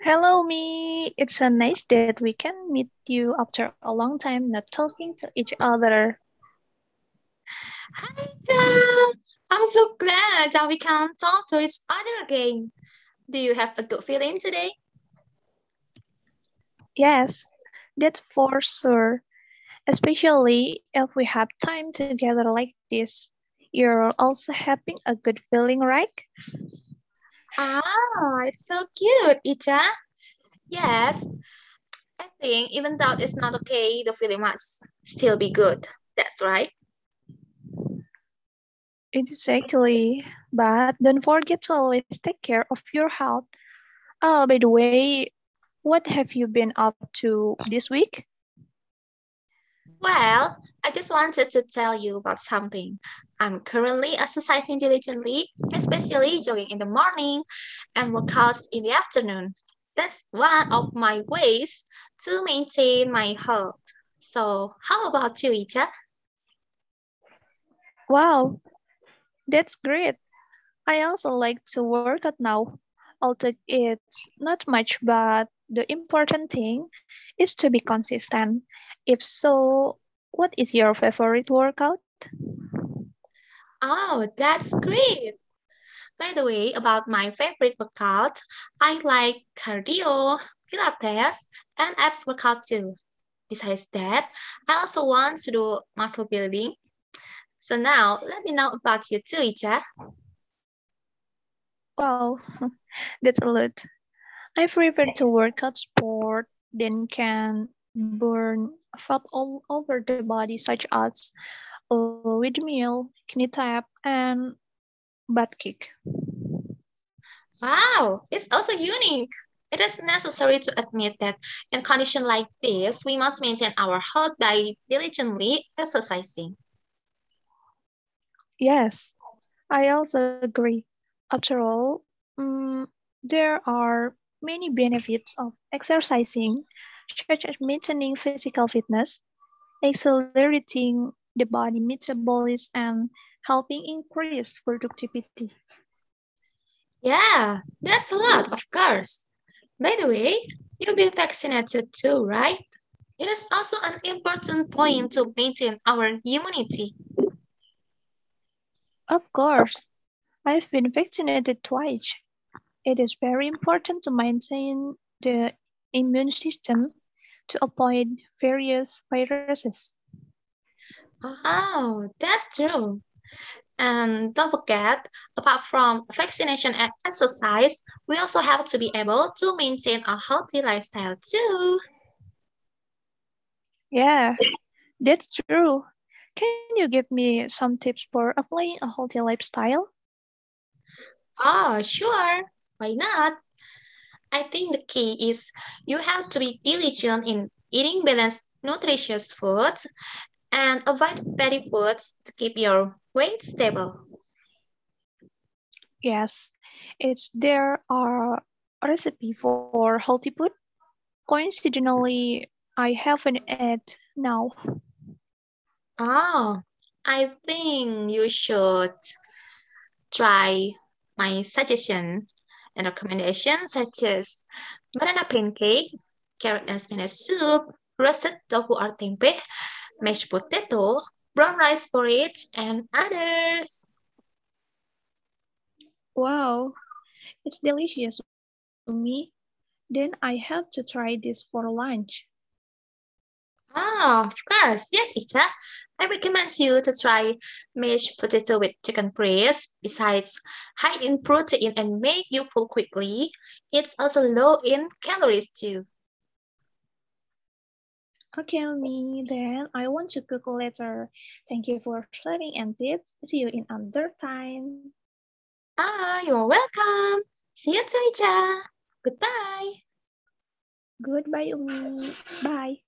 Hello, me. It's a nice that we can meet you after a long time not talking to each other. Hi, Tom. I'm so glad that we can talk to each other again. Do you have a good feeling today? Yes, that's for sure. Especially if we have time together like this. You're also having a good feeling, right? Ah, it's so cute, Icha. Yes, I think even though it's not okay, the feeling must still be good. That's right. Exactly. But don't forget to always take care of your health. Oh, by the way, what have you been up to this week? Well, I just wanted to tell you about something. I'm currently exercising diligently, especially jogging in the morning and workouts in the afternoon. That's one of my ways to maintain my health. So, how about you, Icha? Wow, that's great. I also like to work out now, although it's not much, but the important thing is to be consistent. If so, what is your favorite workout? Oh, that's great. By the way, about my favorite workout, I like cardio, Pilates, and abs workout too. Besides that, I also want to do muscle building. So now, let me know about you too, Icha. Wow, that's a lot. I prefer to work out sport, then can burn fat all over the body, such as windmill, knee tap, and butt kick. Wow, it's also unique. It is necessary to admit that in conditions like this, we must maintain our health by diligently exercising. Yes, I also agree. After all, mm, there are many benefits of exercising, such as maintaining physical fitness, accelerating the body metabolism, and helping increase productivity. Yeah, that's a lot, of course. By the way, you've been vaccinated too, right? It is also an important point to maintain our immunity. Of course, I've been vaccinated twice. It is very important to maintain the immune system to avoid various viruses. Oh, that's true. And don't forget, apart from vaccination and exercise, we also have to be able to maintain a healthy lifestyle too. Yeah, that's true. Can you give me some tips for applying a healthy lifestyle? Oh, sure. Why not? I think the key is you have to be diligent in eating balanced, nutritious foods and avoid fatty foods to keep your weight stable. Yes, it's there are a recipe for healthy food. Coincidentally, I have an ad now. Oh, I think you should try my suggestion and recommendations such as banana pancake, carrot and spinach soup, roasted tofu or tempeh, mashed potato, brown rice porridge, and others. Wow, it's delicious to me. Then I have to try this for lunch. Oh, of course. Yes, Icha. I recommend you to try mashed potato with chicken breast. Besides high in protein and make you full quickly, it's also low in calories too. Okay, me, then I want to cook later. Thank you for sharing and tips. See you in another time. Ah, you're welcome. See you, Icha. Goodbye. Goodbye, Umi. Bye.